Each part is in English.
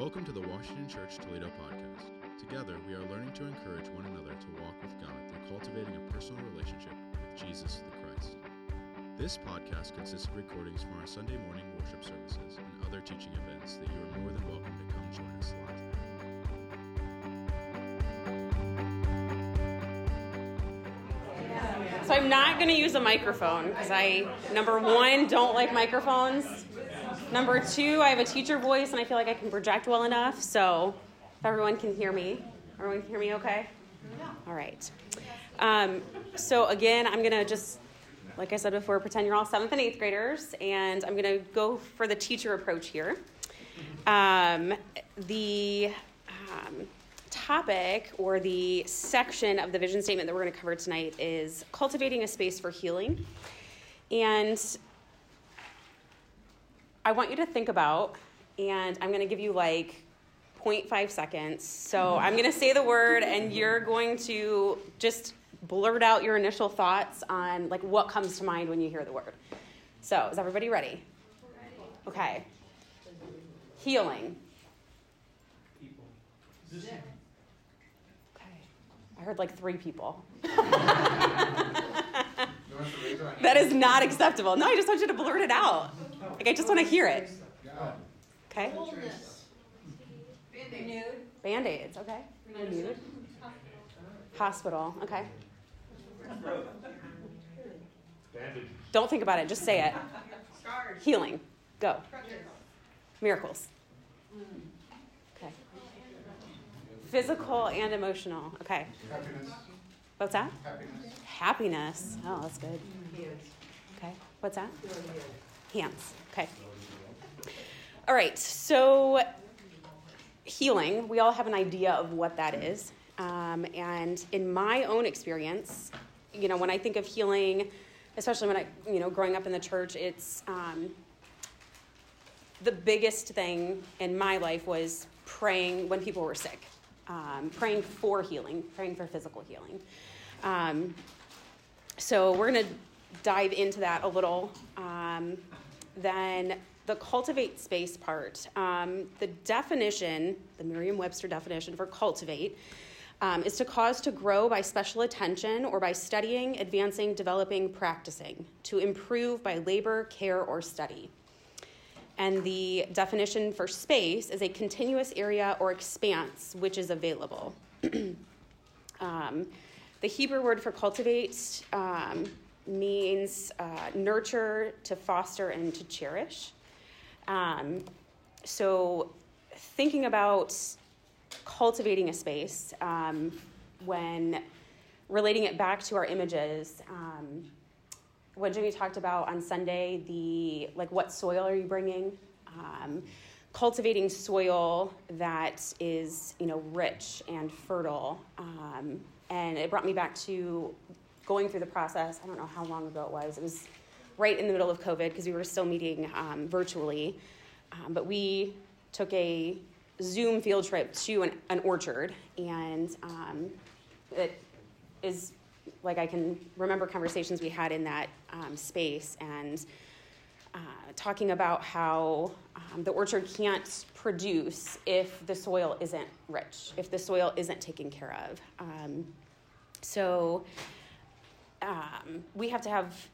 Welcome to the Washington Church Toledo podcast. Together, we are learning to encourage one another to walk with God through cultivating a personal relationship with Jesus the Christ. This podcast consists of recordings from our Sunday morning worship services and other teaching events that you are more than welcome to come join us live. So I'm not going to use a microphone because I, number one, don't like microphones. Number two, I have a teacher voice and I feel like I can project well enough. So if everyone can hear me, everyone can hear me okay? Yeah. All right. Um, so again, I'm going to just, like I said before, pretend you're all seventh and eighth graders, and I'm going to go for the teacher approach here. Um, the um, topic or the section of the vision statement that we're going to cover tonight is cultivating a space for healing. And I want you to think about, and I'm going to give you like 0.5 seconds. So mm-hmm. I'm going to say the word, and you're going to just blurt out your initial thoughts on like what comes to mind when you hear the word. So is everybody ready? Okay. Healing. People. Okay. I heard like three people. that is not acceptable. No, I just want you to blurt it out. Like I just want to hear it. Okay. Nude. Band aids. Okay. Renewed. Hospital. Okay. Don't think about it. Just say it. Healing. Go. Miracles. Okay. Physical and emotional. Okay. Happiness. What's that? Happiness. Happiness. Oh, that's good. Okay. What's that? Hands. Okay. All right. So, healing, we all have an idea of what that is. Um, and in my own experience, you know, when I think of healing, especially when I, you know, growing up in the church, it's um, the biggest thing in my life was praying when people were sick, um, praying for healing, praying for physical healing. Um, so we're going to dive into that a little. Um, then the cultivate space part. Um, the definition, the Merriam Webster definition for cultivate, um, is to cause to grow by special attention or by studying, advancing, developing, practicing, to improve by labor, care, or study. And the definition for space is a continuous area or expanse which is available. um, the Hebrew word for cultivate um, means uh, nurture, to foster, and to cherish. Um, so, thinking about cultivating a space um, when relating it back to our images, um, what Jimmy talked about on Sunday, the like what soil are you bringing? Um, cultivating soil that is you know rich and fertile, um, and it brought me back to going through the process. I don't know how long ago it was. It was right in the middle of COVID because we were still meeting um, virtually, um, but we took a Zoom field trip to an, an orchard, and um, it is like I can remember conversations we had in that um, space and uh, talking about how um, the orchard can't produce if the soil isn't rich, if the soil isn't taken care of. Um, so um, we have to have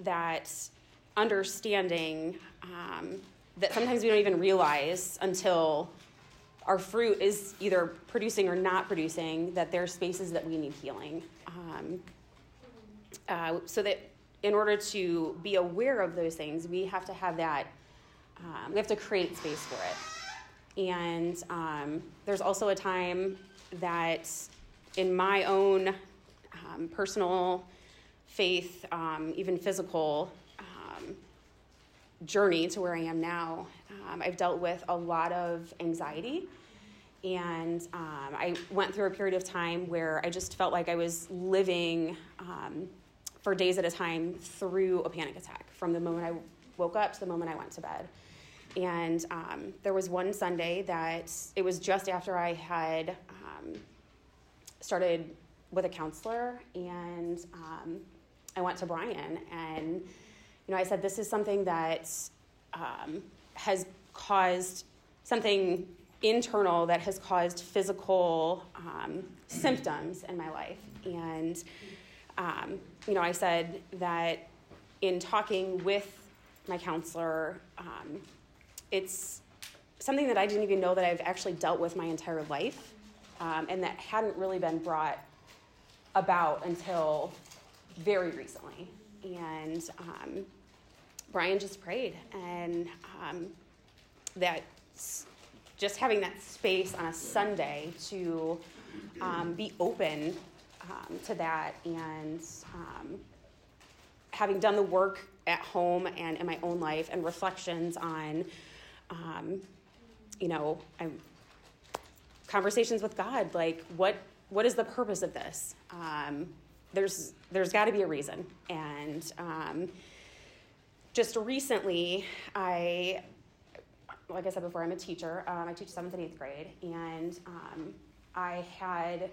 that understanding um, that sometimes we don't even realize until our fruit is either producing or not producing, that there are spaces that we need healing. Um, uh, so that in order to be aware of those things, we have to have that, um, we have to create space for it. And um, there's also a time that in my own um, personal faith, um, even physical um, journey to where I am now, um, I've dealt with a lot of anxiety. And um, I went through a period of time where I just felt like I was living um, for days at a time through a panic attack from the moment I woke up to the moment I went to bed. And um, there was one Sunday that it was just after I had um, started with a counselor, and um, I went to Brian, and you know, I said, "This is something that um, has caused something internal that has caused physical um, symptoms in my life. And, um, you know, I said that in talking with my counselor, um, it's something that I didn't even know that I've actually dealt with my entire life um, and that hadn't really been brought about until very recently. And um, Brian just prayed, and um, that just having that space on a Sunday to um, be open um, to that and um, having done the work at home and in my own life and reflections on, um, you know, I, conversations with God, like what what is the purpose of this? Um, there's there's got to be a reason, and um, just recently, I like I said before, I'm a teacher. Um, I teach seventh and eighth grade, and um, I had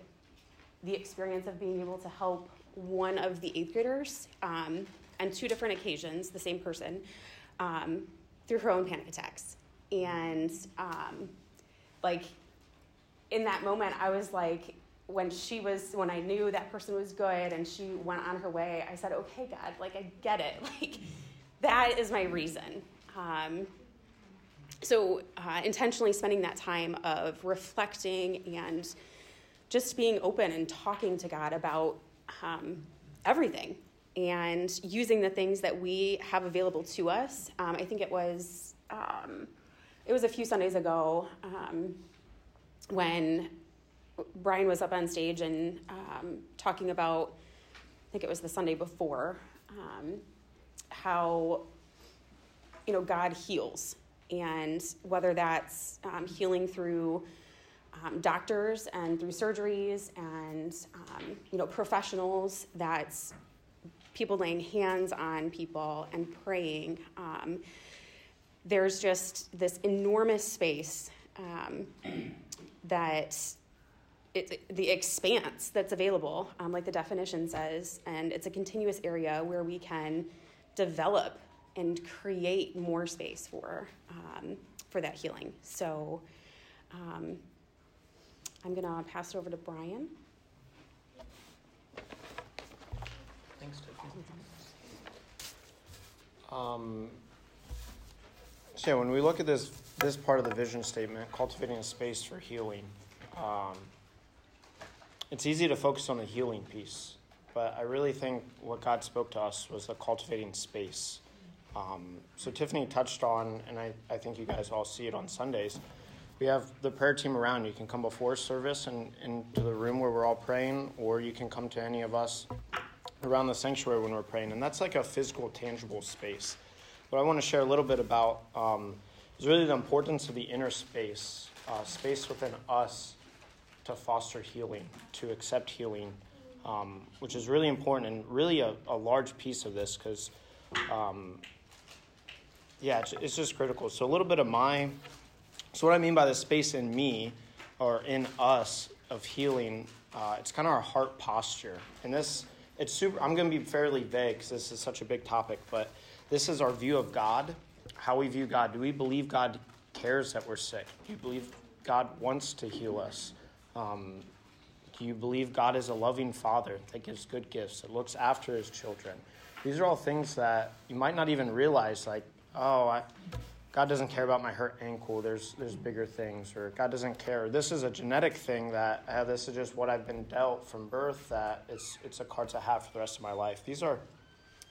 the experience of being able to help one of the eighth graders um, on two different occasions, the same person, um, through her own panic attacks. And um, like in that moment, I was like, when she was, when I knew that person was good and she went on her way, I said, okay, God, like I get it. Like that is my reason. Um, so uh, intentionally spending that time of reflecting and just being open and talking to God about um, everything and using the things that we have available to us. Um, I think it was um, it was a few Sundays ago um, when Brian was up on stage and um, talking about. I think it was the Sunday before um, how you know God heals and whether that's um, healing through um, doctors and through surgeries and um, you know professionals that's people laying hands on people and praying um, there's just this enormous space that it, the expanse that's available um, like the definition says and it's a continuous area where we can develop and create more space for um, for that healing. So um, I'm to pass it over to Brian. Thanks, Tiffany. Um, so when we look at this this part of the vision statement, cultivating a space for healing, um, it's easy to focus on the healing piece, but I really think what God spoke to us was the cultivating space. Um, so Tiffany touched on, and I, I think you guys all see it on Sundays. We have the prayer team around. You can come before service and into the room where we're all praying, or you can come to any of us around the sanctuary when we're praying. And that's like a physical, tangible space. What I want to share a little bit about um, is really the importance of the inner space, uh, space within us to foster healing, to accept healing, um, which is really important and really a, a large piece of this because um, yeah, it's, it's just critical. So a little bit of my, so what I mean by the space in me or in us of healing, uh, it's kind of our heart posture. And this, it's super, I'm going to be fairly vague because this is such a big topic, but this is our view of God, how we view God. Do we believe God cares that we're sick? Do you believe God wants to heal us? Um, do you believe God is a loving father that gives good gifts, that looks after his children? These are all things that you might not even realize, like oh, I, God doesn't care about my hurt ankle. There's there's bigger things, or God doesn't care. This is a genetic thing that uh, this is just what I've been dealt from birth. That it's it's a card to have for the rest of my life. These are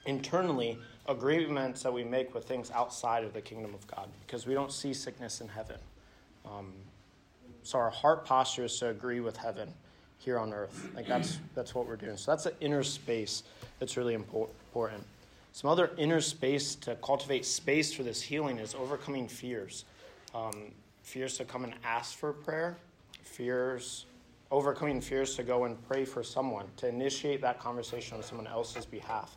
internally agreements that we make with things outside of the kingdom of God because we don't see sickness in heaven. Um, so our heart posture is to agree with heaven here on earth. Like that's that's what we're doing. So that's the inner space that's really important. Some other inner space to cultivate space for this healing is overcoming fears. Um, fears to come and ask for prayer, fears, overcoming fears to go and pray for someone, to initiate that conversation on someone else's behalf.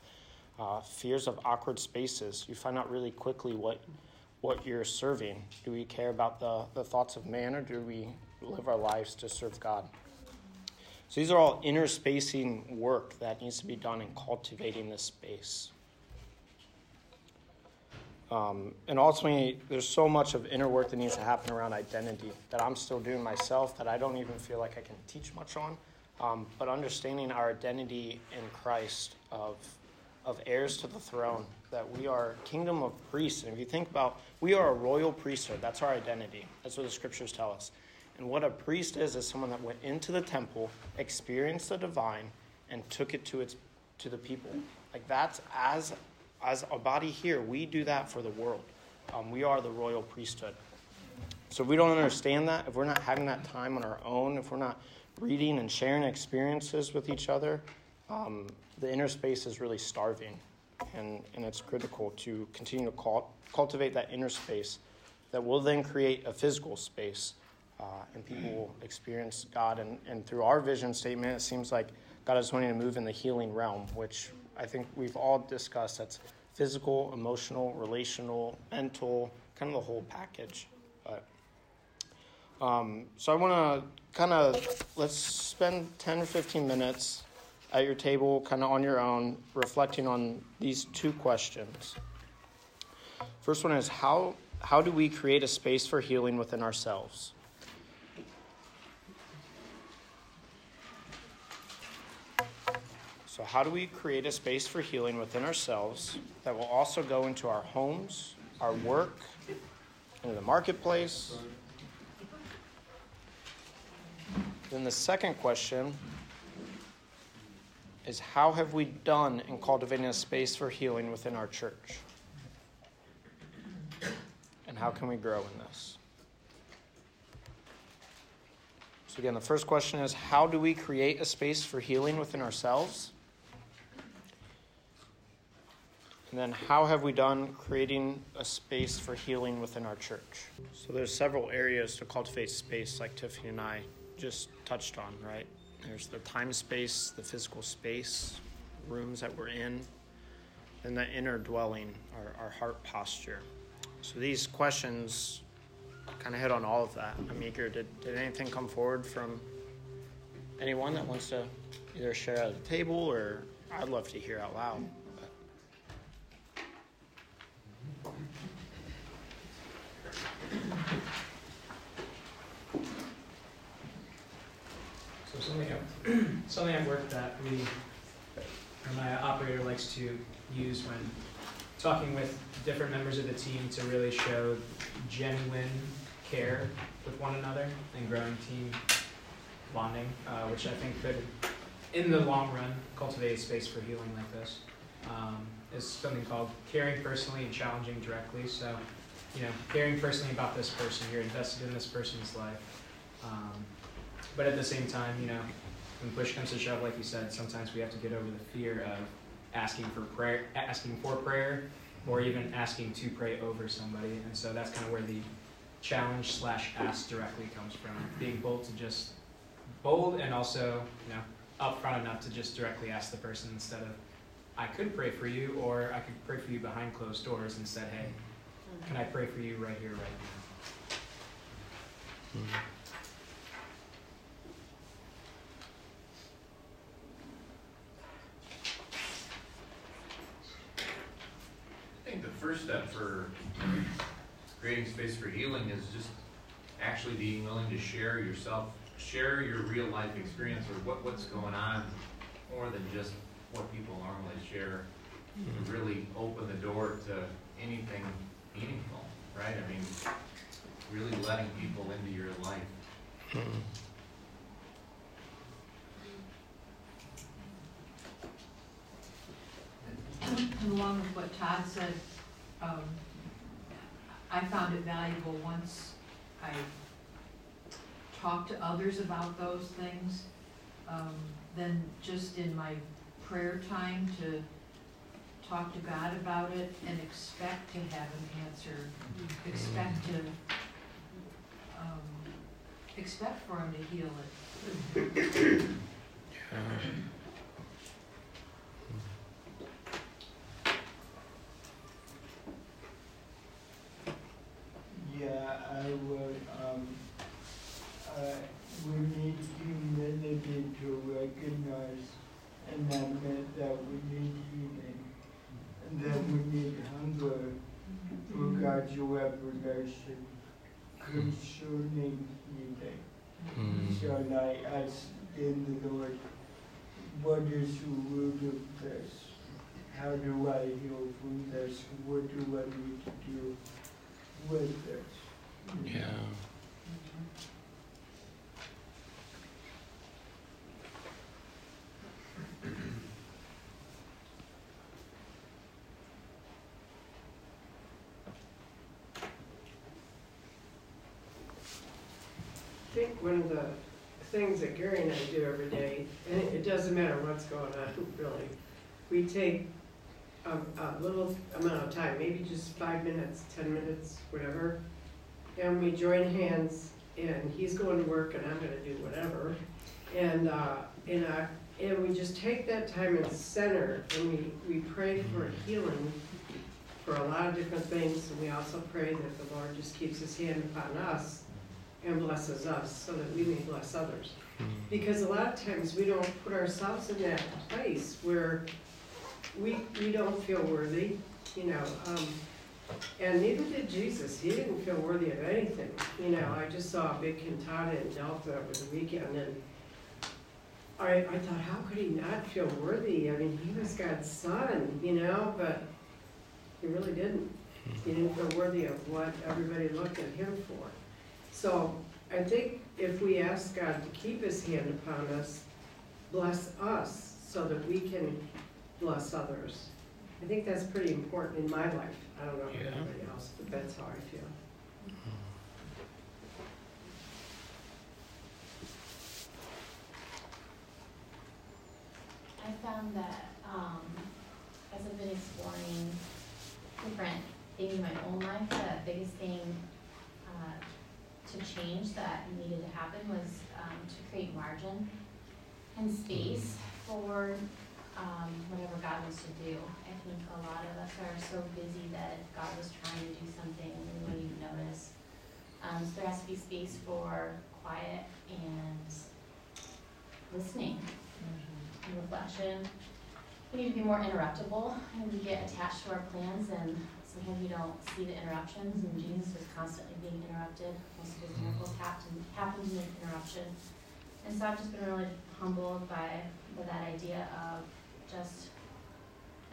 Uh, fears of awkward spaces. You find out really quickly what what you're serving. Do we care about the, the thoughts of man or do we live our lives to serve God? So these are all inner spacing work that needs to be done in cultivating this space. Um, and ultimately, there's so much of inner work that needs to happen around identity that I'm still doing myself that I don't even feel like I can teach much on. Um, but understanding our identity in Christ of, of heirs to the throne, that we are kingdom of priests. And if you think about, we are a royal priesthood. That's our identity. That's what the scriptures tell us. And what a priest is, is someone that went into the temple, experienced the divine, and took it to its to the people. Like that's as as a body here, we do that for the world. Um, we are the royal priesthood. So if we don't understand that, if we're not having that time on our own, if we're not reading and sharing experiences with each other, um, the inner space is really starving. And, and it's critical to continue to cult- cultivate that inner space that will then create a physical space. Uh, and people will experience God. And, and through our vision statement, it seems like God is wanting to move in the healing realm, which I think we've all discussed that's physical, emotional, relational, mental, kind of the whole package. But um, so I want to kind of let's spend 10 or 15 minutes at your table, kind of on your own, reflecting on these two questions. First one is how how do we create a space for healing within ourselves? So, how do we create a space for healing within ourselves that will also go into our homes, our work, into the marketplace? Then the second question is how have we done in cultivating a space for healing within our church? And how can we grow in this? So, again, the first question is how do we create a space for healing within ourselves? And then how have we done creating a space for healing within our church? So there's several areas to cultivate space like Tiffany and I just touched on, right? There's the time space, the physical space, rooms that we're in, and the inner dwelling, our, our heart posture. So these questions kind of hit on all of that. I'm eager. Did, did anything come forward from anyone that wants to either share at the table or I'd love to hear out loud? So something I've, something I've worked that we, or my operator likes to use when talking with different members of the team to really show genuine care with one another and growing team bonding, uh, which I think could, in the long run, cultivate a space for healing like this. Um, is something called caring personally and challenging directly. So, you know, caring personally about this person, you're invested in this person's life. Um, but at the same time, you know, when push comes to shove, like you said, sometimes we have to get over the fear of asking for prayer, asking for prayer, or even asking to pray over somebody. And so that's kind of where the challenge slash ask directly comes from. Being bold to just bold and also, you know, upfront enough to just directly ask the person instead of I could pray for you, or I could pray for you behind closed doors and said, hey, can I pray for you right here, right now? Mm-hmm. I think the first step for creating space for healing is just actually being willing to share yourself, share your real life experience or what, what's going on more than just what people normally share to mm-hmm. really open the door to anything meaningful, right? I mean, really letting people into your life. And along with what Todd said, um, I found it valuable once I talked to others about those things, um, then just in my prayer time to talk to God about it and expect to have an answer, expect to, um, expect for him to heal it. Yeah, I would, um, uh, we need humility to recognize, and that meant that we need healing, and that we need hunger God's revelation concerning healing. Mm. So I asked in the Lord, what is the root of this? How do I heal from this? What do I need to do with this? Yeah. I think one of the things that Gary and I do every day, and it doesn't matter what's going on, really, we take a, a little amount of time, maybe just five minutes, ten minutes, whatever, and we join hands, and he's going to work and I'm gonna do whatever, and, uh, and I, and we just take that time and center, and we, we pray for healing for a lot of different things, and we also pray that the Lord just keeps his hand upon us and blesses us so that we may bless others. Mm-hmm. Because a lot of times we don't put ourselves in that place where we, we don't feel worthy, you know. Um, and neither did Jesus. He didn't feel worthy of anything. You know, I just saw a big cantata in Delta over the weekend, and I, I thought, how could he not feel worthy? I mean, he was God's son, you know, but he really didn't. He didn't feel worthy of what everybody looked at him for. So I think if we ask God to keep his hand upon us, bless us so that we can bless others. I think that's pretty important in my life. I don't know yeah. anybody else, but that's how I feel. I found that um, as I've been exploring different things in my own life, the biggest thing uh, to change that needed to happen was um, to create margin and space for um, whatever God wants to do. I think a lot of us are so busy that God was trying to do something and we wouldn't even notice. Um, so there has to be space for quiet and listening and reflection. We need to be more interruptible and we get attached to our plans and sometimes we don't see the interruptions, and Jesus was constantly being interrupted. Most of his miracles happened, happened in interruption. And so I've just been really humbled by, by that idea of just,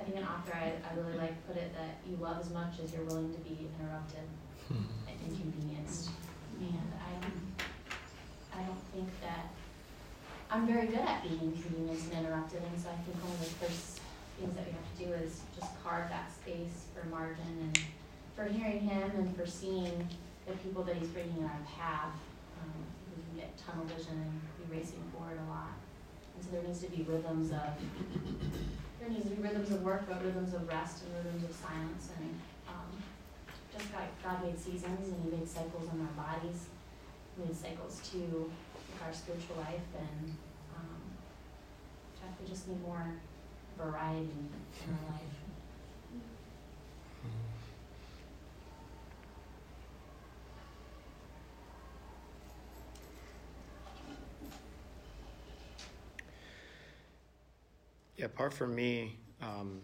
I think an author I, I really like put it that you love as much as you're willing to be interrupted hmm. and inconvenienced. And I, I don't think that I'm very good at being inconvenienced and interrupted, and so I think one of the first things that we have to do is just carve that space for margin and for hearing him and for seeing the people that he's bringing in our path. Um, we can get tunnel vision and be racing forward a lot. So there needs to be rhythms of there needs to be rhythms of work, but rhythms of rest and rhythms of silence. And um, just like God made seasons and He made cycles in our bodies, He made cycles to our spiritual life, and um, we just need more variety in our life. Yeah, apart from me, um,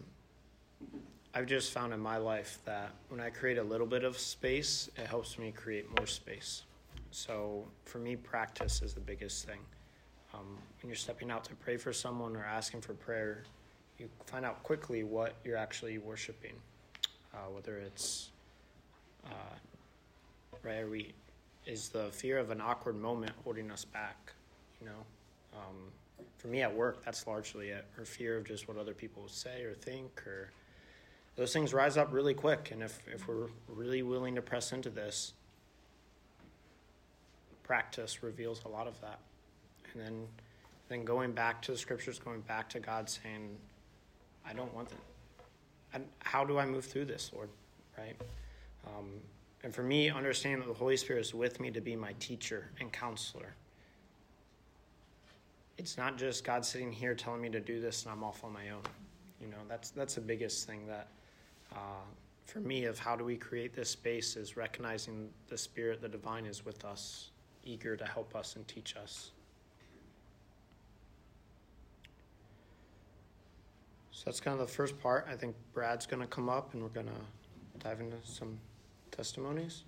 I've just found in my life that when I create a little bit of space, it helps me create more space. So for me, practice is the biggest thing. Um, when you're stepping out to pray for someone or asking for prayer, you find out quickly what you're actually worshiping, uh, whether it's uh, right. Are we is the fear of an awkward moment holding us back? You know, um, for me at work, that's largely it, or fear of just what other people say or think, or those things rise up really quick. And if if we're really willing to press into this, practice reveals a lot of that, and then then going back to the scriptures, going back to God saying, I don't want that. And how do I move through this, Lord? Right? Um, and for me, understanding that the Holy Spirit is with me to be my teacher and counselor. It's not just God sitting here telling me to do this and I'm off on my own. You know, that's that's the biggest thing that uh, for me of how do we create this space is recognizing the Spirit, the divine is with us, eager to help us and teach us. So that's kind of the first part. I think Brad's going to come up and we're going to dive into some testimonies?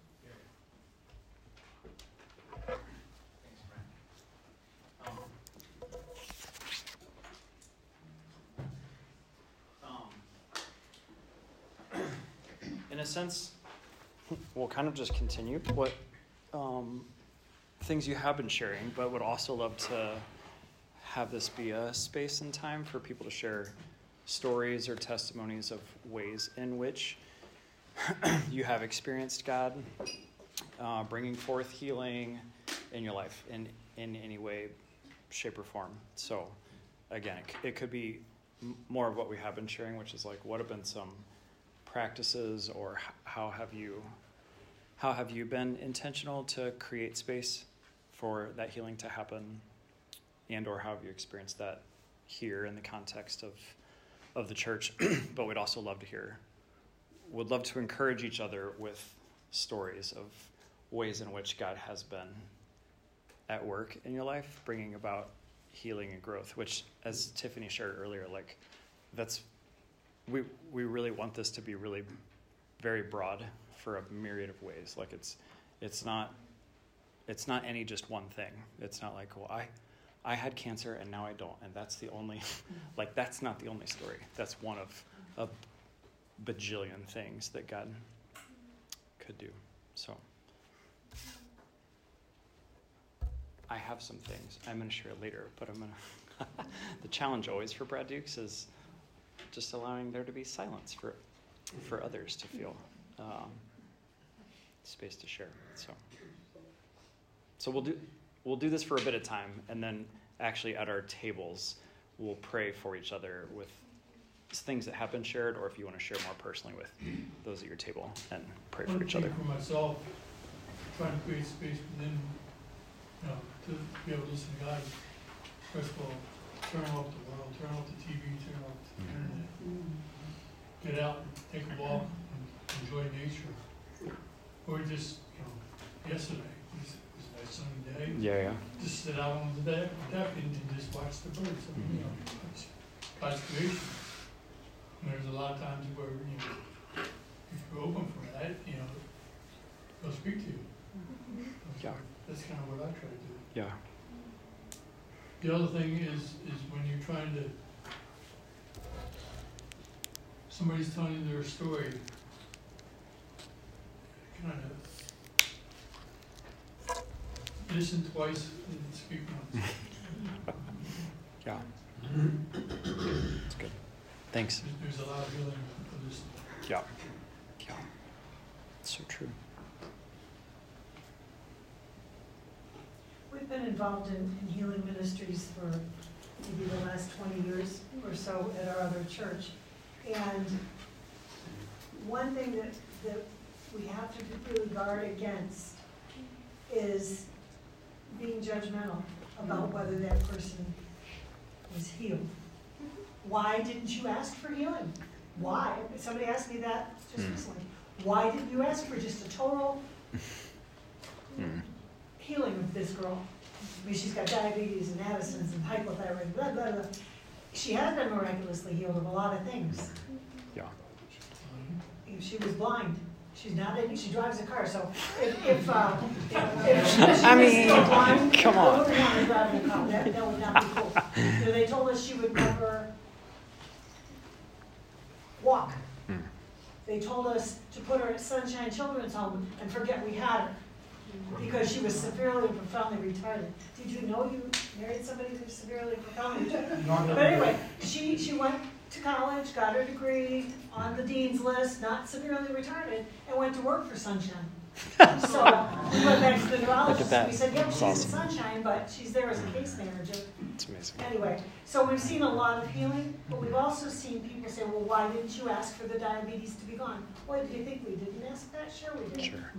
in a sense, we'll kind of just continue what um, things you have been sharing, but would also love to have this be a space and time for people to share stories or testimonies of ways in which you have experienced God uh, bringing forth healing in your life in, in any way, shape, or form. So, again, it, it could be more of what we have been sharing, which is like what have been some practices or how have you how have you been intentional to create space for that healing to happen? And or how have you experienced that here in the context of of the church? But we'd also love to hear would love to encourage each other with stories of ways in which God has been at work in your life bringing about healing and growth which as Tiffany shared earlier like that's we we really want this to be really very broad for a myriad of ways. Like it's it's not it's not any just one thing. It's not like, well, I I had cancer and now I don't, and that's the only like that's not the only story. That's one of a bajillion things that God could do. So I have some things I'm going to share later, but I'm going to. the challenge always for Brad Dukes is just allowing there to be silence for for others to feel um, space to share. So, so we'll do we'll do this for a bit of time, and then actually at our tables we'll pray for each other with things that have been shared, or if you want to share more personally with those at your table and pray for each other. For myself, trying to create space within, you know, to be able to listen to God. First of all, turn off the world, turn off the TV, turn off the mm-hmm. internet. Get out, and take a walk, and enjoy nature. Or just, you know, yesterday, it was, was a nice sunny day. Yeah, yeah. Just sit out on the deck, deck and, and just watch the birds, I mean, you mm-hmm. know, it's God's creation. And there's a lot of times where, you know, if you're open for that, you know, they'll speak to you. Mm-hmm. Yeah. That's kind of what I try to do. Yeah. The other thing is, is when you're trying to, somebody's telling you their story, kind of listen twice and speak once. Yeah. That's good. Thanks. There's- a lot of healing for this. Yeah. Yeah. So true. Been involved in, in healing ministries for maybe the last twenty years or so at our other church. And one thing that, that we have to really guard against is being judgmental about whether that person was healed. Why didn't you ask for healing? Why? Somebody asked me that just Hmm. recently. Why didn't you ask for just a total Hmm. healing of this girl. I mean, she's got diabetes and Addison's and hypothyroid, blah, blah, blah. She has been miraculously healed of a lot of things. Yeah. She was blind. She's not any, she drives a car, so if, if, uh, if, if she I mean, still blind, come I on. wouldn't driving a car, that, that would not be cool. You know, they told us she would never walk. Hmm. They told us to put her at Sunshine Children's Home and forget we had her because she was severely and profoundly retarded. Did you know you married somebody who's severely and profoundly retarded? But anyway, she, she went to college, got her degree on the dean's list, not severely retarded, and went to work for Sunshine. So we went back to the neurologist. We said, yep, she's awesome. Sunshine, but she's there as a case manager. It's amazing. Anyway, so we've seen a lot of healing, but we've also seen people say, well, why didn't you ask for the diabetes to be gone? Well, do you think we didn't ask that? Sure we did. Sure.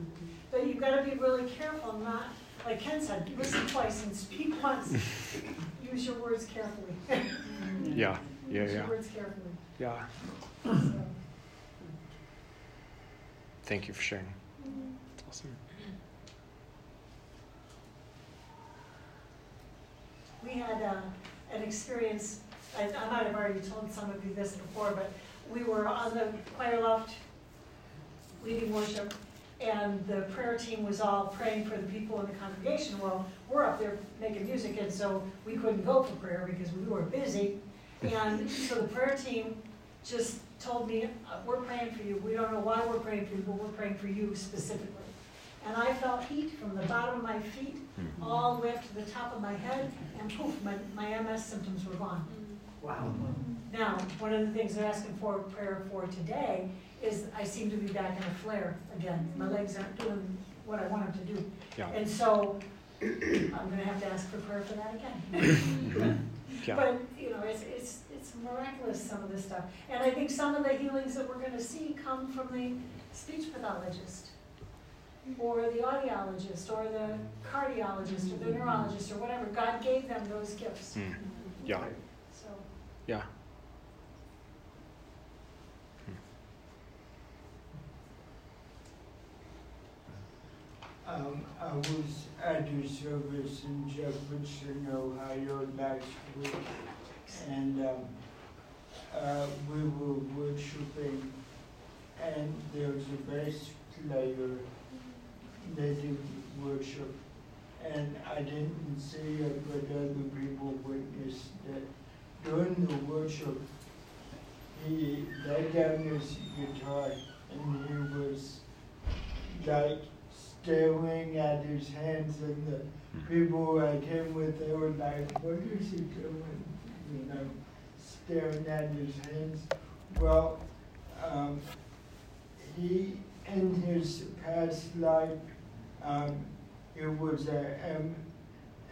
But you've gotta be really careful not, like Ken said, listen twice and speak once. Use your words carefully. Yeah. Yeah. Use Yeah. your words carefully. Yeah. So, Thank you for sharing. We had uh, an experience, I, I might have already told some of you this before, but we were on the choir loft leading worship, and the prayer team was all praying for the people in the congregation. Well, we're up there making music, and so we couldn't go for prayer because we were busy. And so the prayer team just told me, uh, we're praying for you. We don't know why we're praying for you, but we're praying for you specifically. And I felt heat from the bottom of my feet hmm. all the way up to the top of my head, and poof, my, my MS symptoms were gone. Mm. Wow. Mm. Now, one of the things they're asking for prayer for today is I seem to be back in a flare again. My mm. legs aren't doing what I want them to do. Yeah. And so I'm gonna have to ask for prayer for that again. Yeah. But, you know, it's, it's, it's miraculous, some of this stuff. And I think some of the healings that we're gonna see come from the speech pathologist, or the audiologist, or the cardiologist, or the neurologist, or whatever. God gave them those gifts, Mm. Yeah. so. Yeah. Um, I was at a service in Jefferson, Ohio last week, and, um, uh, we were worshiping, and there was a bass player that did worship, and I didn't see it, but other people witnessed that During the worship, he laid down his guitar, and he was like staring at his hands and the people I came with, they were like, what is he doing? You know, staring at his hands. Well, um, he, in his past life, um, he was a, um,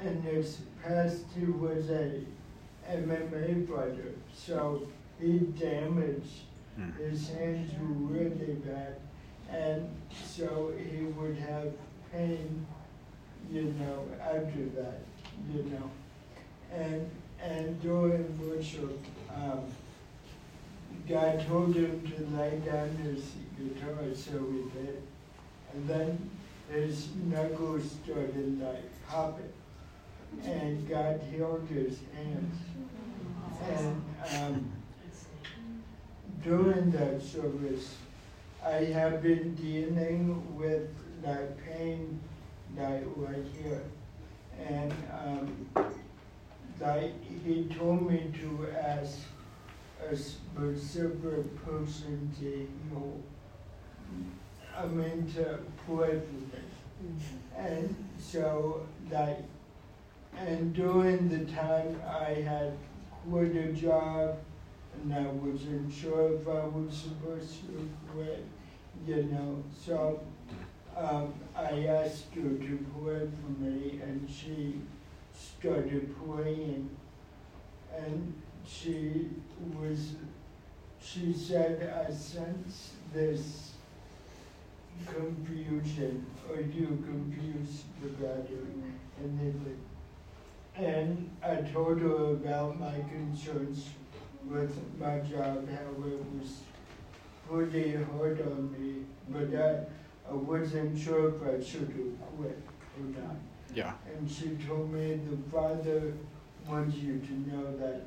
in his past, he was a MMA fighter. So he damaged his hands were really bad. And so he would have pain, you know, after that, you know. And and during worship, um, God told him to lay down his guitar, so he did. And then his knuckles started like popping, and God healed his hands. And um, during that service, I have been dealing with that pain like right here. And um, like he told me to ask a specific person to heal. I mean to pray for me. And so like and during the time I had quit a job and I wasn't sure if I was supposed to quit, you know. So um, I asked her to pray for me, and she started praying, and she was, she said, I sense this confusion, or you confuse the God and everything. And I told her about my concerns with my job, how it was pretty hard on me, but I, I wasn't sure if I should have quit or not. Yeah. And she told me the Father wants you to know that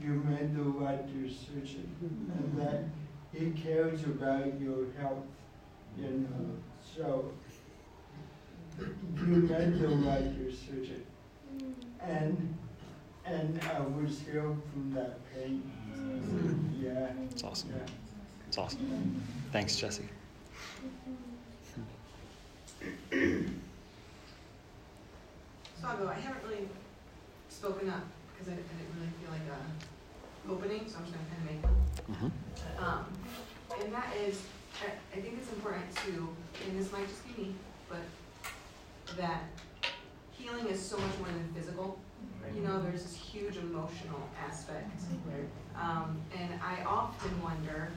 you made the right decision and that He cares about your health, you know. So you made the right decision. And and I was healed from that pain. Yeah. It's awesome. Yeah. It's awesome. Thanks, Jesse. So I'll go, I haven't really spoken up because I, I didn't really feel like a opening, so I'm just gonna kind of make one. Mm-hmm. Um, and that is, I, I think it's important to, and this might just be me, but that healing is so much more than physical. You know, there's this huge emotional aspect. Um, and I often wonder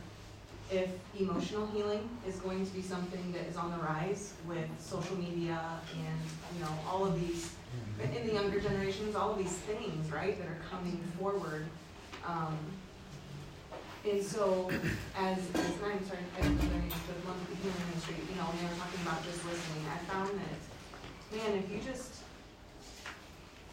if emotional healing is going to be something that is on the rise with social media and, you know, all of these, in the younger generations, all of these things, right, that are coming forward. Um, and so, as, as I'm sorry, I don't know their names, but one with the healing ministry, you know, when they were talking about just listening, I found that, man, if you just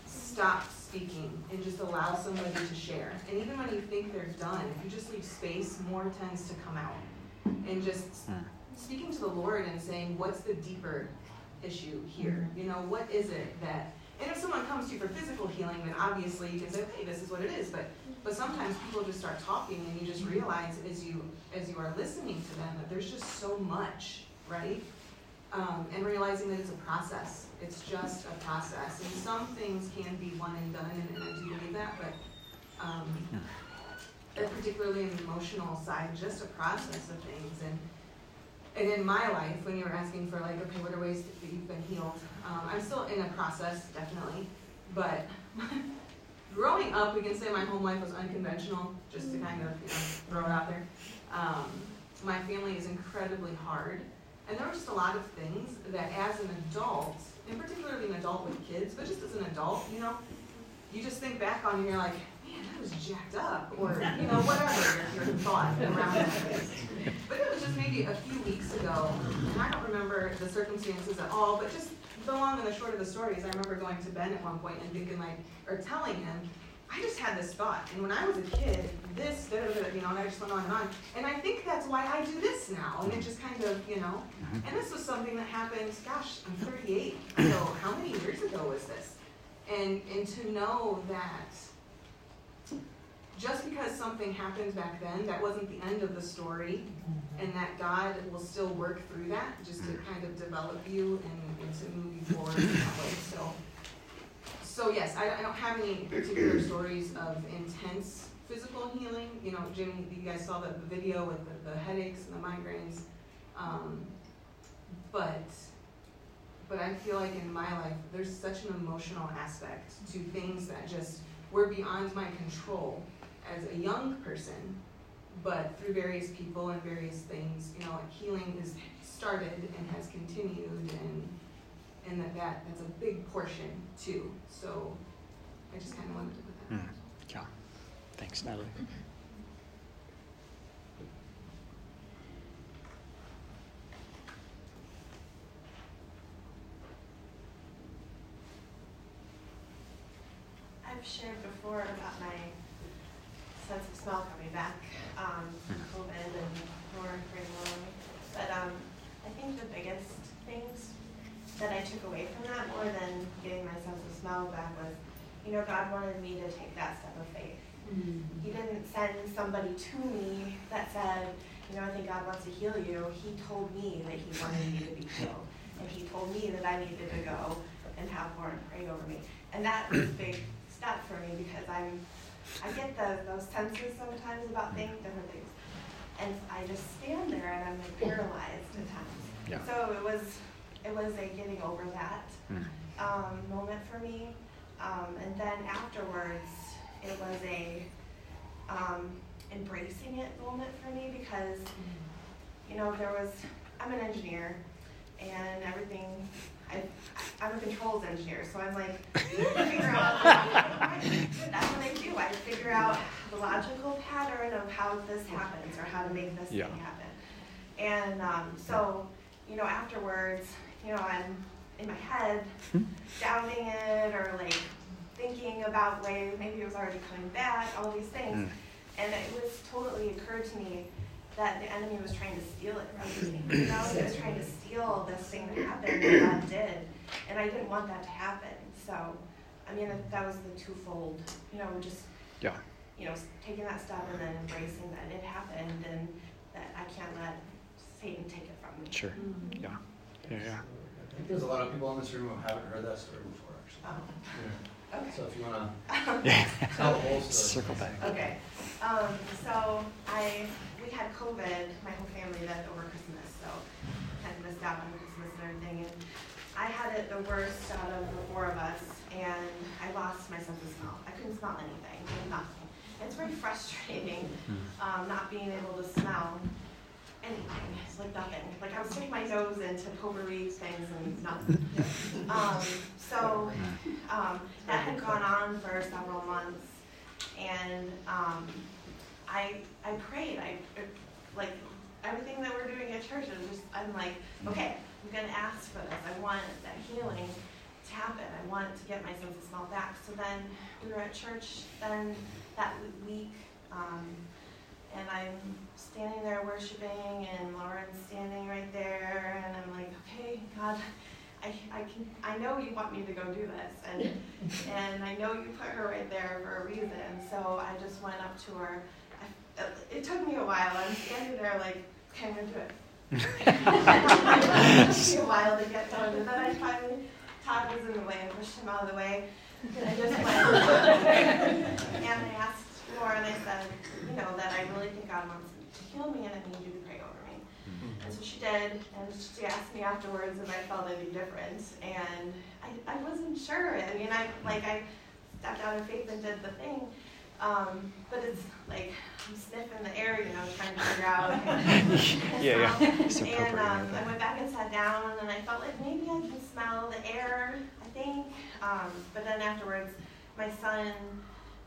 stop speaking and just allow somebody to share, and even when you think they're done, if you just leave space, more tends to come out. and just hmm. speaking to the Lord and saying, what's the deeper issue here? You know, what is it that and if someone comes to you for physical healing, then obviously you can say, hey, this is what it is. But but sometimes people just start talking and you just realize as you as you are listening to them that there's just so much, right? Um, and realizing that it's a process. It's just a process. And some things can be one and done, and, and I do believe that, but um, particularly in the emotional side, just a process of things. And and in my life, when you were asking for like, okay, what are ways that you've been healed? Um, I'm still in a process, definitely, but growing up, we can say my home life was unconventional, just to kind of you know, throw it out there. Um, my family is incredibly hard, and there were just a lot of things that, as an adult, and particularly an adult with kids, but just as an adult, you know, you just think back on and you're like, man, that was jacked up, or you know, whatever your, thought around that is. But it was just maybe a few weeks ago, and I don't remember the circumstances at all, but just the long and the short of the story is I remember going to Ben at one point and thinking like, or telling him, I just had this thought, and when I was a kid, this, da, da, da, you know, and I just went on and on. And I think that's why I do this now, and it just kind of, you know, mm-hmm. and this was something that happened, gosh, I'm 38, so how many years ago was this? And, and to know that just because something happened back then, that wasn't the end of the story, and that God will still work through that just to kind of develop you and, and to move you forward in that way. So, so yes, I, I don't have any particular stories of intense physical healing. You know, Jimmy, you guys saw the, the video with the, the, headaches and the migraines. Um, but but I feel like in my life, there's such an emotional aspect to things that just were beyond my control as a young person, but through various people and various things, you know, healing has started and has continued, and and that, that that's a big portion too. So I just kind of wanted to put that. Mm. Yeah. Thanks, Natalie. I've shared before about my sense of smell coming back, um, COVID and more pretty long. But um, I think the biggest things that I took away from that more than getting my sense of smell back was, you know, God wanted me to take that step of faith. Mm-hmm. He didn't send somebody to me that said, you know, I think God wants to heal you. He told me that he wanted me to be healed. And he told me that I needed to go and have Lauren pray over me. And that was a big step for me because I'm I get the, those senses sometimes about things, different things. And I just stand there and I'm like paralyzed at times. Yeah. So it was it was a getting over that mm. um, moment for me. Um, and then afterwards, it was a um, embracing it moment for me because, you know, there was, I'm an engineer and everything I, I'm a controls engineer, so I'm like, figure out, that's what I do. I figure out the logical pattern of how this happens or how to make this yeah. thing happen. And um, so, you know, afterwards, you know, I'm in my head hmm. doubting it or like thinking about ways, maybe it was already coming back, all these things. Mm. And it was totally occurred to me that the enemy was trying to steal it from me. You know, he was trying to steal this thing that happened that God did, and I didn't want that to happen. So, I mean, that was the twofold. You know, just yeah, you know, taking that step and then embracing that it happened, and that I can't let Satan take it from me. Sure. Mm-hmm. Yeah. Yeah. Yeah. I think there's a lot of people in this room who haven't heard that story before, actually. Oh. Yeah. Okay. So if you want to tell the whole story. Circle back. Okay. Um, so I we had COVID, my whole family did over Christmas, so kind of missed out on Christmas and everything. And I had it the worst out of the four of us, and I lost my sense of smell. I couldn't smell anything, nothing. It's very frustrating hmm. um, not being able to smell anything. It's like nothing. Like I was sticking my nose into potpourri things and nothing. Um, so um, that had gone on for several months, and um, I I prayed. I like everything that we're doing at church is just I'm like, okay, I'm gonna ask for this. I want that healing to happen. I want to get my sense of smell back. So then we were at church then that week, um, and I'm standing there worshiping and Lauren's standing right there and I'm like, okay, God, I, I can I know you want me to go do this and and I know you put her right there for a reason. So I just went up to her. I, it took me a while. I'm standing there like, okay, I'm gonna do it. it took me a while to get done, and then I finally Todd was in the way and pushed him out of the way. And I just went and I asked Lauren and I said, you know, that I really think God wants to heal me and I need you to pray over me. And so she did, and she asked me afterwards if I felt any different, and I, I wasn't sure. I mean, I like I stepped out of faith and did the thing, um, but it's like I'm sniffing the air, you know, trying to figure out. yeah, yeah. and um, I went back and sat down, and I felt like maybe I can smell the air. I think, um, but then afterwards, my son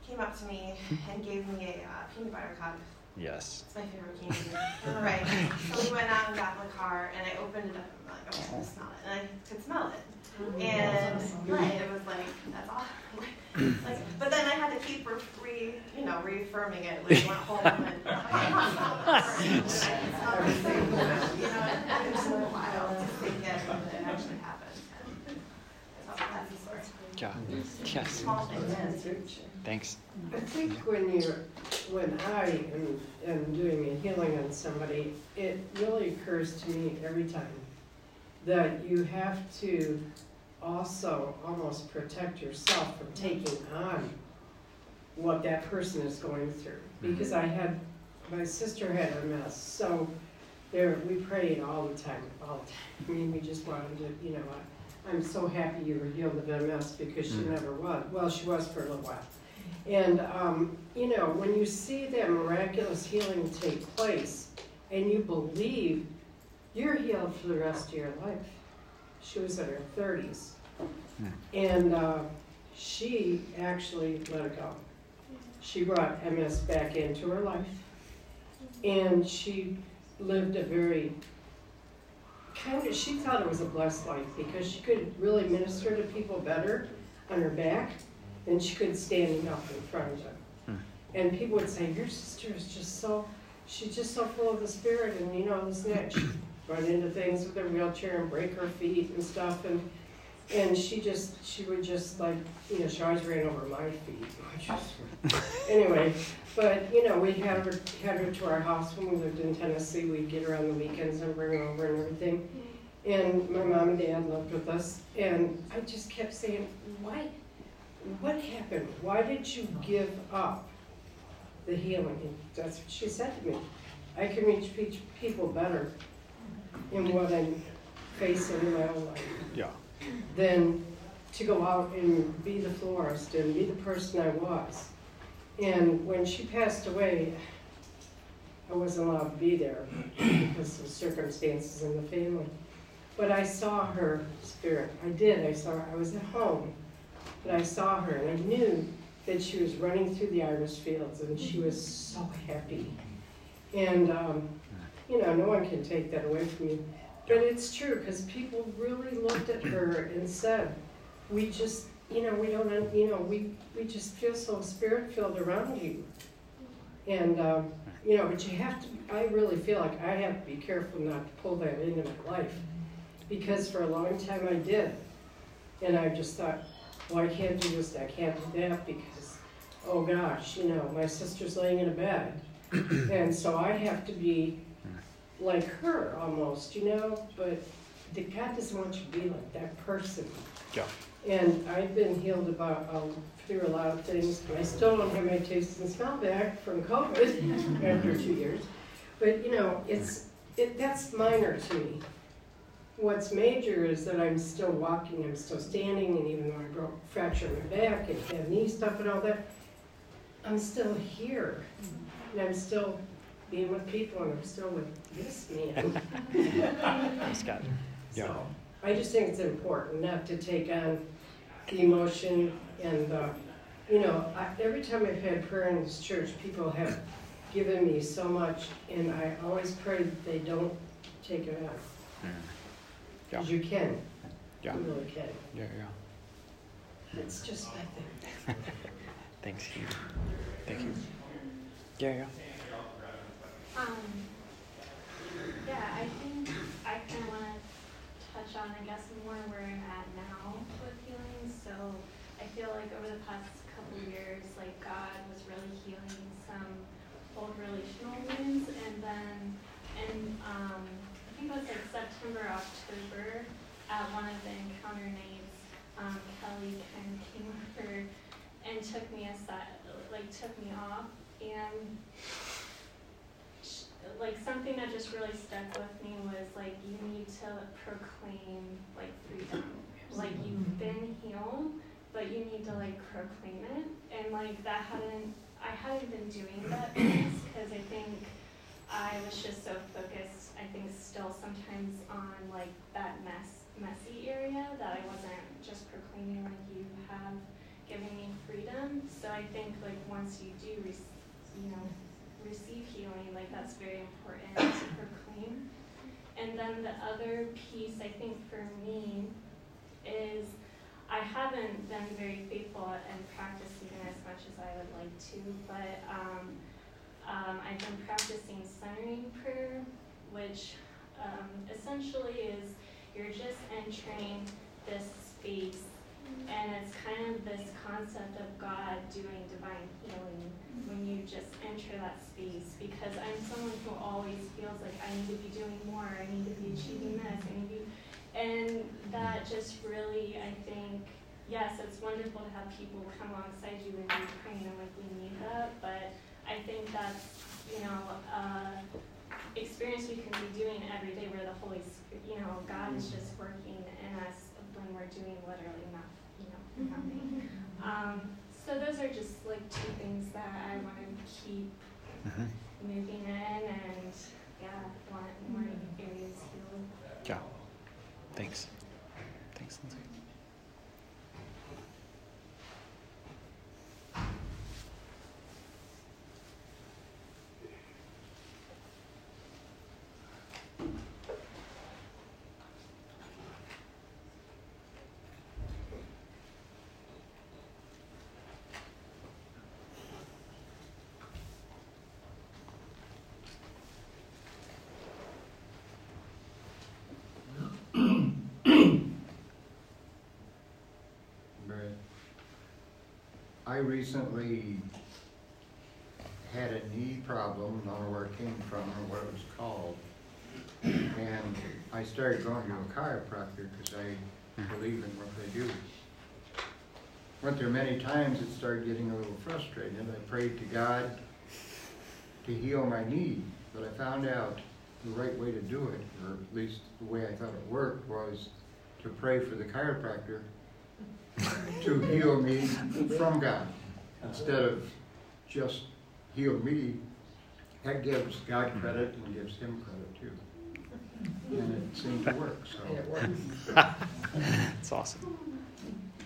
came up to me and gave me a uh, peanut butter cup. Yes. It's my favorite candy. right. So we went out and got in the car, and I opened it up. And I'm like, okay, I smell it, and I could smell it. And right, it was like that's all. like, but then I had to keep re, re you know, reaffirming it. Like went home and I not it's not the. You know, it, took a while to think it, it actually happened. so that's the story. Yeah. Yes. Thanks. I think when you're, when I am, am doing a healing on somebody, it really occurs to me every time that you have to also almost protect yourself from taking on what that person is going through. Mm-hmm. Because I had, my sister had MS, so there, we prayed all the time, all the time. I mean, we just wanted to, you know, I'm so happy you were healed of MS because she Mm. never was. Well, she was for a little while. And, um, you know, when you see that miraculous healing take place and you believe, you're healed for the rest of your life. She was in her 30s. And uh, she actually let it go. She brought MS back into her life. And she lived a very kind of, she thought it was a blessed life because she could really minister to people better on her back than she could standing up in front of them. Hmm. And people would say, Your sister is just so, she's just so full of the Spirit, and you know, this and that. She'd run into things with her wheelchair and break her feet and stuff. And and she just, she would just like, you know, she always ran over my feet. anyway, but you know, we had her, had her to our house when we lived in Tennessee. We'd get her on the weekends and bring her over and everything. And my mom and dad lived with us, and I just kept saying, why, what happened? Why did you give up the healing? And that's what she said to me. I can reach pe- people better in what I'm facing in my own life Yeah. Than to go out and be the florist and be the person I was. And when she passed away, I wasn't allowed to be there because of circumstances in the family. But I saw her spirit. I did. I saw her. I was at home, but I saw her and I knew that she was running through the iris fields and she was so happy. And, um, you know, no one can take that away from you. But it's true because people really looked at her and said, we just, you know, we don't, you know, we, we just feel so spirit filled around you. And, um, you know, but you have to, I really feel like I have to be careful not to pull that into my life. Because for a long time I did. And I just thought, well, I can't do this, I can't do that because, oh gosh, you know, my sister's laying in a bed. and so I have to be like her almost, you know, but the God doesn't want you to be like that person. Yeah. And I've been healed about um, through a lot of things. but I still don't have my taste and smell back from COVID after two years. But you know, it's it, that's minor to me. What's major is that I'm still walking, I'm still standing, and even though I broke fractured my back and had knee stuff and all that, I'm still here, and I'm still being with people, and I'm still with this man. Thanks, God. Yeah. So, I just think it's important not to take on the emotion and, uh, you know, I, every time I've had prayer in this church, people have given me so much, and I always pray that they don't take it on. Yeah. Because you can. Yeah. You really can. Yeah, yeah. It's just my thing. Thanks, Hugh. Thank you. Yeah, yeah. Um, yeah, I think I kind of want to touch on, I guess, more where I'm at now with healing. So I feel like over the past couple years, like God was really healing some old relational wounds, and then in um, I think it was like September, October, at one of the encounter nights, um, Kelly kind of came over and took me aside, like took me off, and like something that just really stuck with me was like you need to proclaim like freedom. Like you've mm-hmm. been healed, but you need to like proclaim it. And like that hadn't I hadn't been doing that because I think I was just so focused, I think still sometimes on like that mess messy area that I wasn't just proclaiming like you have given me freedom. So I think like once you do, you know, receive healing, like that's very important to proclaim. And then the other piece, I think, for me is I haven't been very faithful and practicing as much as I would like to, but um, um, I've been practicing centering prayer, which um, essentially is you're just entering this space and it's kind of this concept of God doing divine healing when you just enter that space. Because I'm someone who always feels like I need to be doing more, I need to be achieving this, I need to and that just really, I think, yes, it's wonderful to have people come alongside you and be praying, and like we need that, but I think that's, you know, uh, experience we can be doing every day where the Holy Spirit, you know, God is just working in us when we're doing literally nothing nothing. Um, so those are just like two things that I want to keep mm-hmm. moving in and yeah, want more areas healed. Yeah. Thanks. Thanks, I recently had a knee problem, I don't know where it came from or what it was called. And I started going to a chiropractor because I believe in what they do. Went there many times, it started getting a little frustrated. I prayed to God to heal my knee, but I found out the right way to do it, or at least the way I thought it worked, was to pray for the chiropractor to heal me from God instead of just heal me. That gives God credit and gives Him credit too. And it seemed to work. So it works. it's awesome.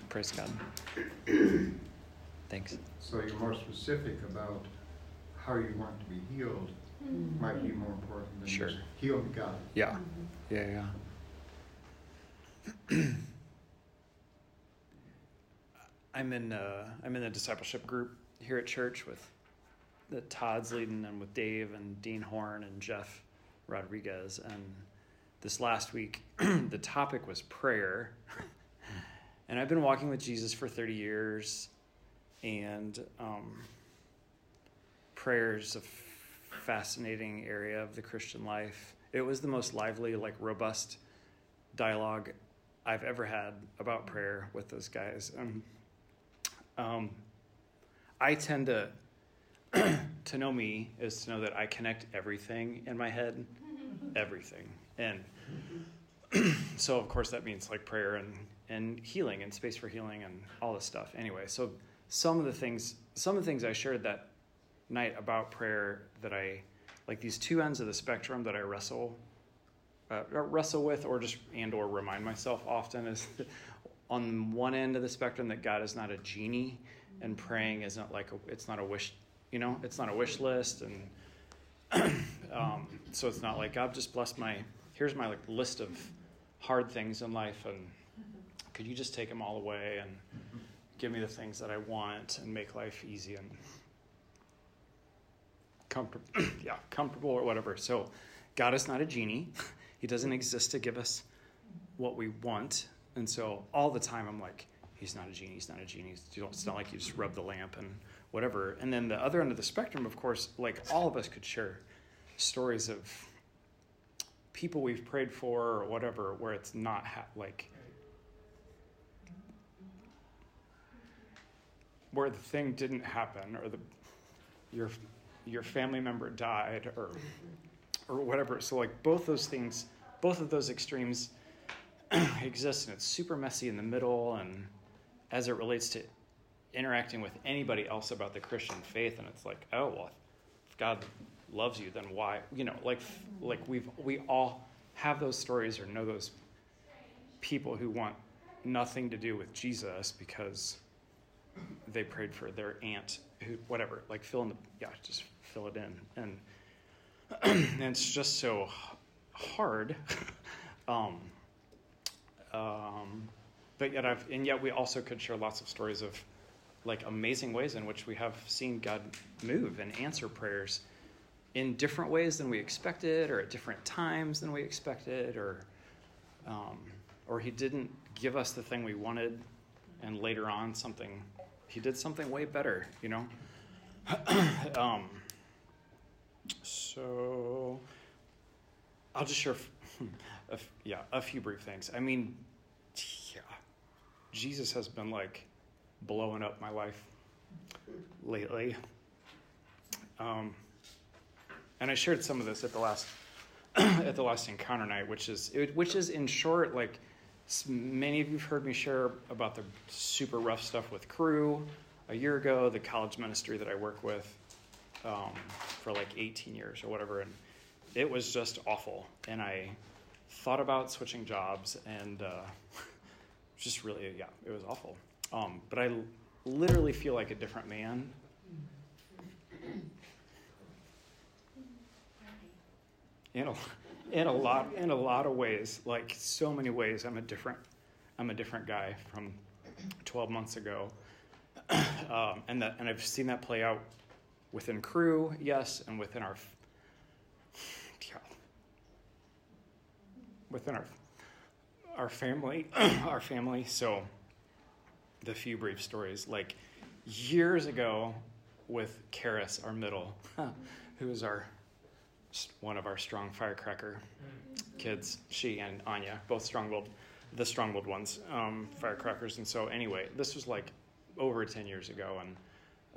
Praise God. Thanks. So you're more specific about how you want to be healed mm-hmm. might be more important than sure. just heal God. Yeah. Yeah, yeah. I'm in uh, I'm in a discipleship group here at church with the Todd's leading and with Dave and Dean Horn and Jeff Rodriguez. And this last week, the topic was prayer. and I've been walking with Jesus for 30 years, and um, prayer is a fascinating area of the Christian life. It was the most lively, like robust dialogue I've ever had about prayer with those guys. And um, I tend to to know me is to know that I connect everything in my head, everything, and so of course that means like prayer and and healing and space for healing and all this stuff. Anyway, so some of the things some of the things I shared that night about prayer that I like these two ends of the spectrum that I wrestle uh, wrestle with or just and or remind myself often is on one end of the spectrum that God is not a genie and praying isn't like a, it's not a wish, you know, it's not a wish list and um, so it's not like God just bless my here's my like list of hard things in life and could you just take them all away and give me the things that I want and make life easy and comfortable yeah comfortable or whatever so God is not a genie he doesn't exist to give us what we want. And so all the time I'm like, he's not a genie, he's not a genie. It's not like you just rub the lamp and whatever. And then the other end of the spectrum, of course, like all of us could share stories of people we've prayed for or whatever, where it's not ha- like where the thing didn't happen or the your your family member died or or whatever. So like both those things, both of those extremes exist, and it's super messy in the middle. And as it relates to interacting with anybody else about the Christian faith, and it's like, oh well, if God loves you, then why? You know, like like we've we all have those stories or know those people who want nothing to do with Jesus because they prayed for their aunt who whatever like fill in the yeah just fill it in and, and it's just so hard um, um, but yet I've and yet we also could share lots of stories of like amazing ways in which we have seen God move and answer prayers in different ways than we expected or at different times than we expected or um, or he didn't give us the thing we wanted and later on something he did something way better, you know? um, so I'll just share, yeah, a few brief things. I mean, yeah, Jesus has been like blowing up my life lately. Um, and I shared some of this at the last at the last encounter night, which is which is in short like Many of you have heard me share about the super rough stuff with Cru a year ago, the college ministry that I work with um, for like 18 years or whatever. And it was just awful. And I thought about switching jobs and uh, just really, yeah, it was awful. Um, but I literally feel like a different man. In a, in a lot in a lot of ways, like so many ways, I'm a different I'm a different guy from 12 months ago, um, and that and I've seen that play out within Cru, yes, and within our yeah, within our our family, our family. So the few brief stories, like years ago with Karis, our middle, who is our one of our strong firecracker kids, she and Anya, both strong-willed, the strong-willed ones, um, firecrackers. And so, anyway, this was like over ten years ago, and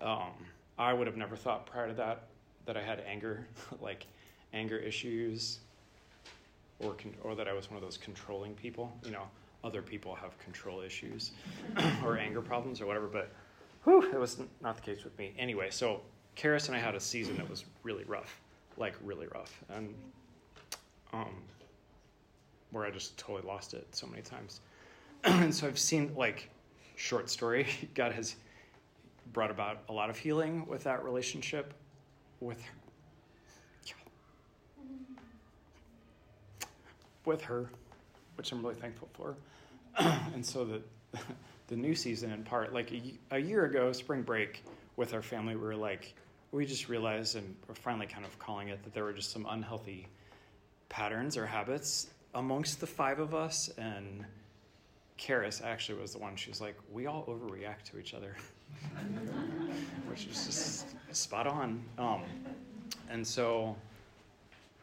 um, I would have never thought prior to that that I had anger, like anger issues, or con- or that I was one of those controlling people. You know, other people have control issues or anger problems or whatever, but whew, it was not the case with me. Anyway, so Karis and I had a season that was really rough like really rough, and um, where I just totally lost it so many times. and so I've seen like short story. God has brought about a lot of healing with that relationship with with her, which I'm really thankful for. and so the the new season in part, like a, a year ago, spring break with our family, we were like, we just realized, and we're finally kind of calling it, that there were just some unhealthy patterns or habits amongst the five of us. And Karis actually was the one, she was like, we all overreact to each other, which is just spot on. Um, and so,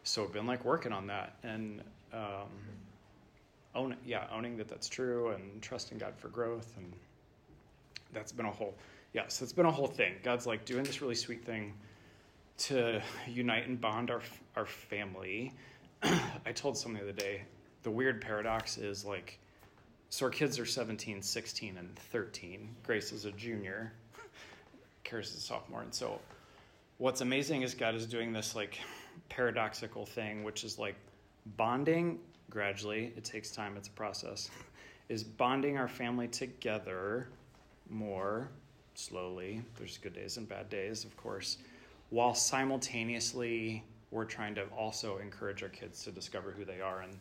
so been like working on that and um, own, yeah, owning that that's true and trusting God for growth. And that's been a whole yeah, so it's been a whole thing. God's like doing this really sweet thing to unite and bond our our family. I told someone the other day, the weird paradox is like, so our kids are 17, 16, and 13. Grace is a junior. Karis is a sophomore. And so what's amazing is God is doing this like paradoxical thing, which is like bonding gradually, it takes time, it's a process, is bonding our family together more slowly. There's good days and bad days, of course, while simultaneously we're trying to also encourage our kids to discover who they are and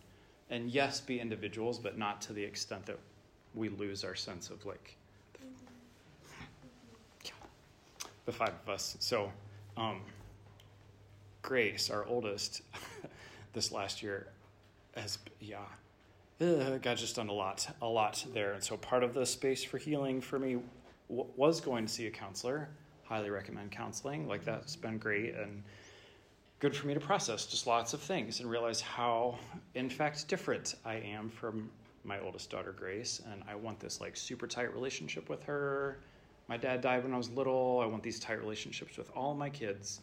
and yes, be individuals, but not to the extent that we lose our sense of like the five of us. So, um, Grace, our oldest, this last year has yeah uh, God just done a lot, a lot there. And so part of the space for healing for me w- was going to see a counselor. Highly recommend counseling. Like that's been great and good for me to process just lots of things and realize how, in fact, different I am from my oldest daughter, Grace. And I want this like super tight relationship with her. My dad died when I was little. I want these tight relationships with all my kids.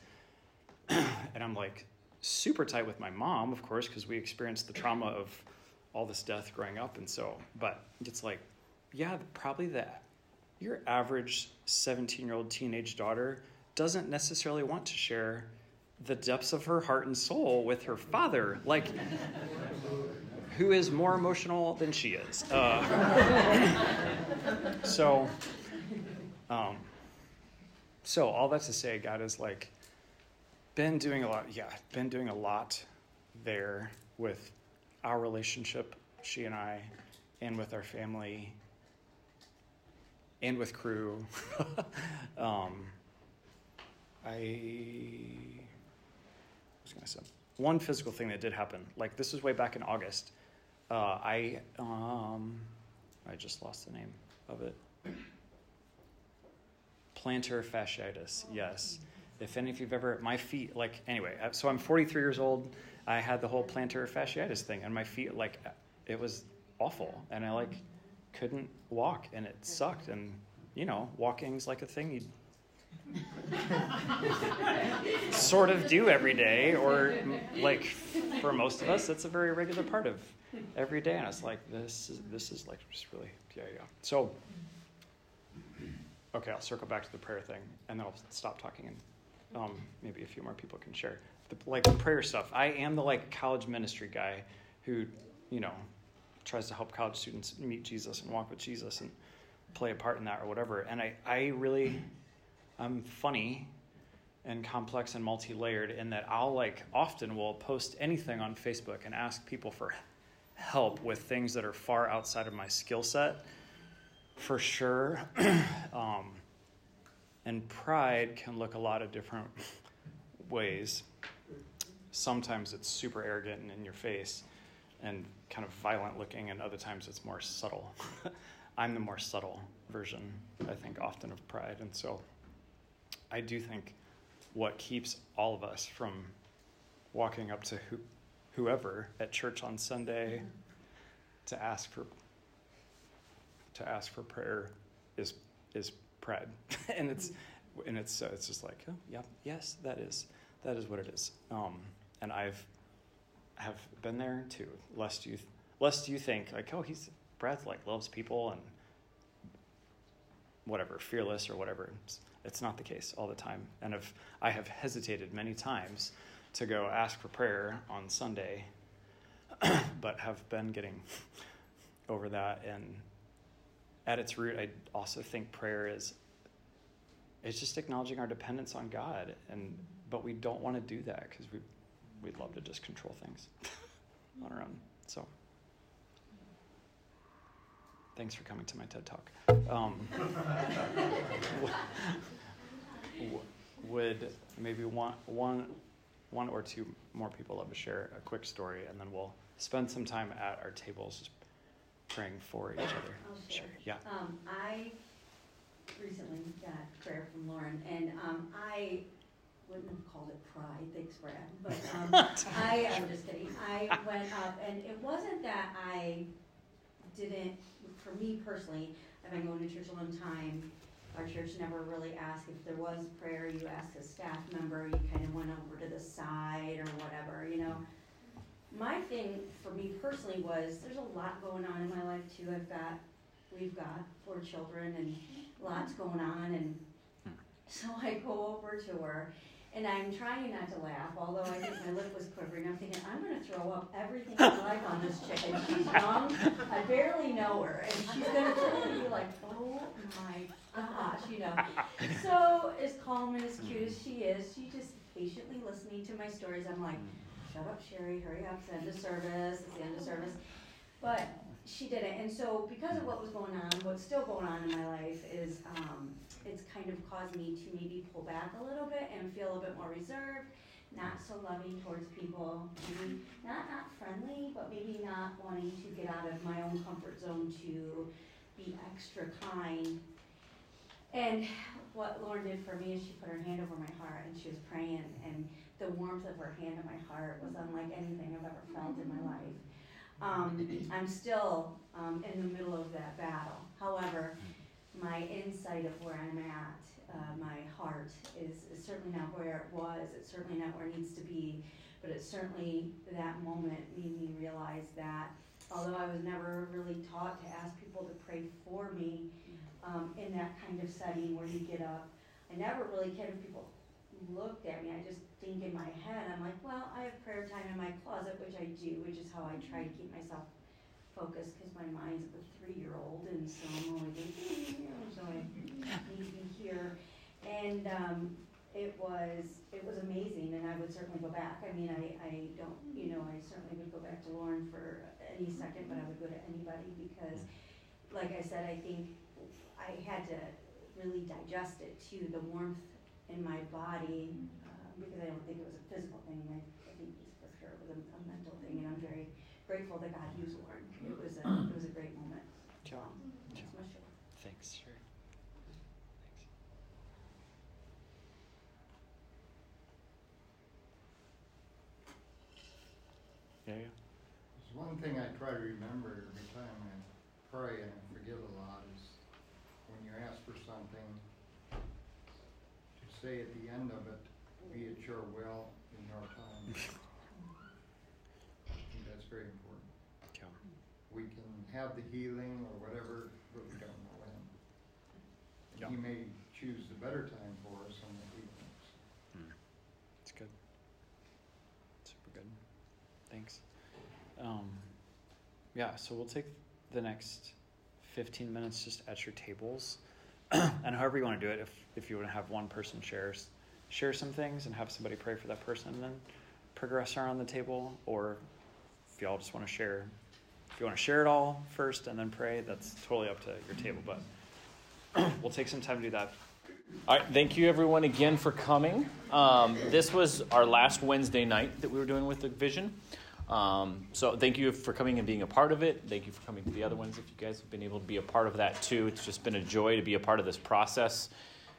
and I'm like super tight with my mom, of course, because we experienced the trauma of all this death growing up. And so, but it's like, yeah, probably that. Your average 17 year old teenage daughter doesn't necessarily want to share the depths of her heart and soul with her father. Like, who is more emotional than she is? Uh, so, um, so all that to say, God is like, been doing a lot. Yeah, been doing a lot there with our relationship, she and I, and with our family, and with Cru. um, I was going to say one physical thing that did happen. Like this was way back in August. Uh, I um, I just lost the name of it. Plantar fasciitis. Yes. If any of you've ever, my feet, like, anyway, uh, so I'm 43 years old. I had the whole plantar fasciitis thing, and my feet, like, it was awful. And I, like, couldn't walk, and it sucked. And, you know, walking's like a thing you sort of do every day, or, like, for most of us, it's a very regular part of every day. And it's like, this is, this is like, just really, yeah, yeah. So, okay, I'll circle back to the prayer thing, and then I'll stop talking and um, maybe a few more people can share. The, like prayer stuff. I am the like college ministry guy who, you know, tries to help college students meet Jesus and walk with Jesus and play a part in that or whatever. And I, I really, I'm funny and complex and multi-layered in that I'll like often will post anything on Facebook and ask people for help with things that are far outside of my skill set. For sure. um, and pride can look a lot of different ways. Sometimes it's super arrogant and in your face and kind of violent looking, and other times it's more subtle. I'm the more subtle version, I think, often of pride. And so I do think what keeps all of us from walking up to who, whoever at church on Sunday to ask for to ask for prayer is is and it's and it's uh, it's just like oh yeah yes that is that is what it is. Um, and I've have been there too. Lest you lest you think like oh he's Brad's like loves people and whatever fearless or whatever. It's, it's not the case all the time. And if I have hesitated many times to go ask for prayer on Sunday, but have been getting over that and at its root, I also think prayer is it's just acknowledging our dependence on God, and but we don't want to do that because we we'd love to just control things on our own. So. Thanks for coming to my TED Talk. Um, would maybe one, one, one or two more people love to share a quick story, and then we'll spend some time at our tables praying for each other. Sure. Yeah. Um, I recently got prayer from Lauren, and um, I wouldn't have called it pride, thanks, Brad. But um, I, I'm just kidding. I went up, and it wasn't that I didn't. For me personally, I've been going to church a long time. Our church never really asked if there was prayer. You asked a staff member. You kind of went over to the side or whatever, you know my thing for me personally was there's a lot going on in my life too. I've got, we've got four children and lots going on, and so I go over to her. And I'm trying not to laugh, although I think my lip was quivering. I'm thinking, I'm going to throw up everything I like on this chick. And she's young, I barely know her, and she's going to totally be like, oh my gosh, you know. So, as calm and as cute as she is, she just patiently listening to my stories. I'm like, shut up, Sherry, hurry up, it's the end of service, it's the end of service. But she didn't. And so, because of what was going on, what's still going on in my life is um, it's kind of caused me to maybe pull back a little bit and feel a bit more reserved not so loving towards people, maybe not not friendly, but maybe not wanting to get out of my own comfort zone to be extra kind. And what Lauren did for me is she put her hand over my heart and she was praying, and the warmth of her hand on my heart was unlike anything I've ever felt in my life. Um, I'm still um, in the middle of that battle. However, my insight of where I'm at, uh, my heart, is, is certainly not where it was. It's certainly not where it needs to be. But it certainly, that moment made me realize that although I was never really taught to ask people to pray for me um, in that kind of setting where you get up, I never really cared if people looked at me. I just think in my head, I'm like, well, I have prayer time in my closet, which I do, which is how I try to keep myself focused because my mind's a three-year-old, and so I'm you know, so I need to be here. And um, it was it was amazing, and I would certainly go back. I mean, I, I don't, you know, I certainly would go back to Lauren for any second, but I would go to anybody because, like I said, I think I had to really digest it too, the warmth in my body, uh, because I don't think it was a physical thing. I, I think for sure it was a, a mental thing, and I'm very grateful that God used Lauren. It was a it was a great moment. Sure. Um, that's my share. Thanks, sure. Yeah, yeah. There's one thing I try to remember every time I pray and I forget a lot is when you ask for something, to say at the end of it, be it your will in your time. I think that's very important. Yeah. We can have the healing or whatever, but we don't know when. And He may choose the better time for us on the healings. It's good. Super good. Thanks. Um, yeah, so we'll take the next 15 minutes just at your tables. and however you want to do it, if, if you want to have one person share, share some things and have somebody pray for that person and then progress around the table, or if y'all just want to share, if you want to share it all first and then pray, that's totally up to your table. But we'll take some time to do that. All right, thank you everyone again for coming. Um, this was our last Wednesday night that we were doing with the vision. Um, so thank you for coming and being a part of it. Thank you for coming to the other ones if you guys have been able to be a part of that too. It's just been a joy to be a part of this process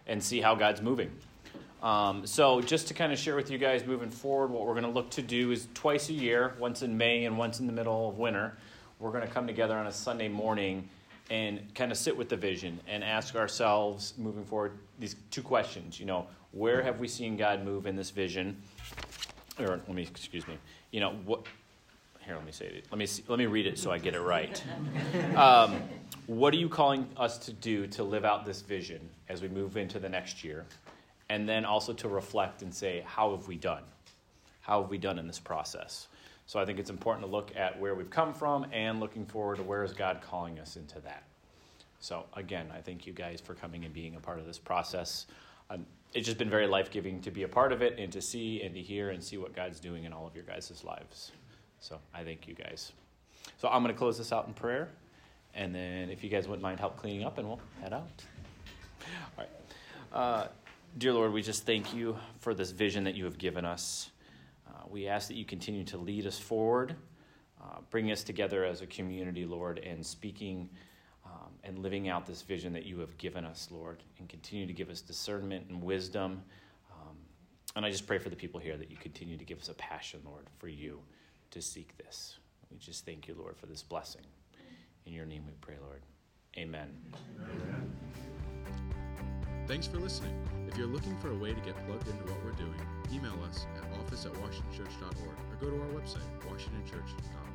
and see how God's moving. Um, so just to kind of share with you guys moving forward, what we're going to look to do is twice a year, once in May and once in the middle of winter, we're going to come together on a Sunday morning and kind of sit with the vision and ask ourselves moving forward these two questions. You know, where have we seen God move in this vision? Or let me excuse me. You know what? Here, let me say it. Let me see, let me read it so I get it right. Um, what are you calling us to do to live out this vision as we move into the next year, and then also to reflect and say, how have we done? How have we done in this process? So I think it's important to look at where we've come from and looking forward to where is God calling us into that. So again, I thank you guys for coming and being a part of this process. Um, it's just been very life giving to be a part of it and to see and to hear and see what God's doing in all of your guys' lives. So I thank you guys. So I'm going to close this out in prayer, and then if you guys wouldn't mind help cleaning up, and we'll head out. All right. Uh, dear Lord, we just thank you for this vision that you have given us. Uh, we ask that you continue to lead us forward, uh, bring us together as a community, Lord, and speaking um, and living out this vision that you have given us, Lord, and continue to give us discernment and wisdom. Um, and I just pray for the people here that you continue to give us a passion, Lord, for you to seek this. We just thank you, Lord, for this blessing. In your name we pray, Lord. Amen. Amen. Thanks for listening. If you're looking for a way to get plugged into what we're doing, email us at office at washingtonchurch.org or go to our website, washingtonchurch.org.